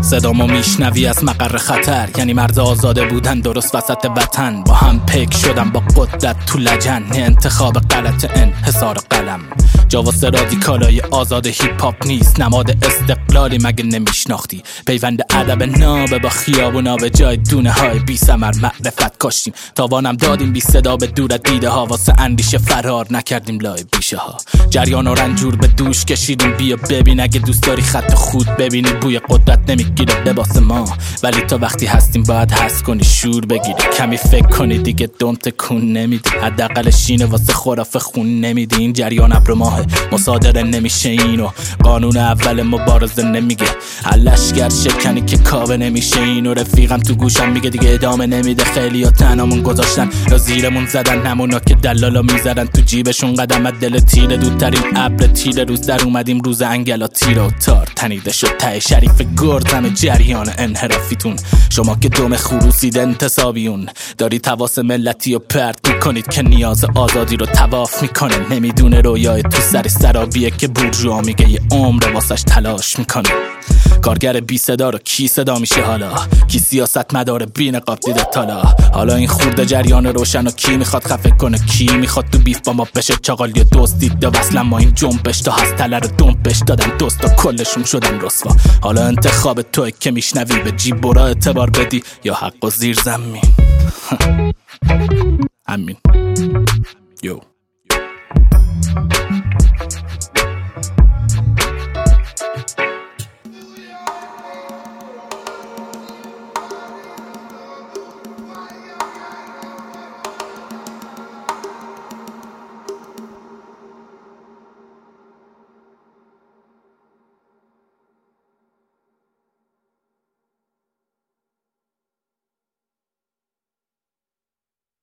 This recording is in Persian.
صدامو میشنوی از مقر خطر. یعنی مرد آزاده بودن درست وسط وطن. با هم pack شدم با قدرت تو لجن. انتخاب غلط انحصار قلم. جا وا رادیکالای آزاد هیپ هاپ نیست. نماد استقلالی مگه نمیشناختی؟ پیوند ادب نابه با خیابونا به جای دونه های بی سمر معرفت کاشتیم. تاوانم دادیم بی صدا به دور دیده ها. واسه اندیشه فرار نکردیم لای بیشه ها. جریان و رنجور به دوش کشیدیم. بیا ببین اگه دوست داری خط خود ببینی. بوی قدرت نمی‌گیره لباس ما. ولی تا وقتی هستیم باید هست کنی شور بگیری. کمی فکر کنی دیگه دونت کون نمیدی. حداقل شینه واسه خرافه خون نمیدی. این جریان ابر ماه مصادره نمیشه اینو. قانون اول مبارزه نمیگه علشگر شکنی که کابه نمیشه اینو. رفیقم تو گوشم میگه دیگه ادامه نمیده. خیلی ها تنامون گذاشتن. یا زیرمون زدن. همونا که دلالا می‌زدن. تو جیبشون قدم. دل تیره دودترین ابر تیره. روز در اومدیم. روز انگلا تیر و تار تنیده شد. ته شریف گرد. جریان انحرافیتون. شما که دوم خروسید انتصابیون. داری تواس ملتی و پرت می‌کنید که نیاز آزادی رو تواف می‌کنه. نمی‌دونه رویای تو سر سرابیه که بورژوا میگه یه عمر واسش تلاش می‌کنه. کارگر بی صدا رو کی صدا میشه حالا؟ کی سیاست مدار بی نقاب دیده تالا؟ حالا این خورده جریان روشن و کی می‌خواد خفه کنه؟ کی می‌خواد تو بیف با ما بشه؟ چاقالی دوست دید وصلا ما این جنبش تا هست تلر دنبش دادن. دوست و کلشون شدن رسوا. حالا انتخاب توی که میشنوی. به جیب برا اعتبار بدی یا حق و زیر زمین. همین.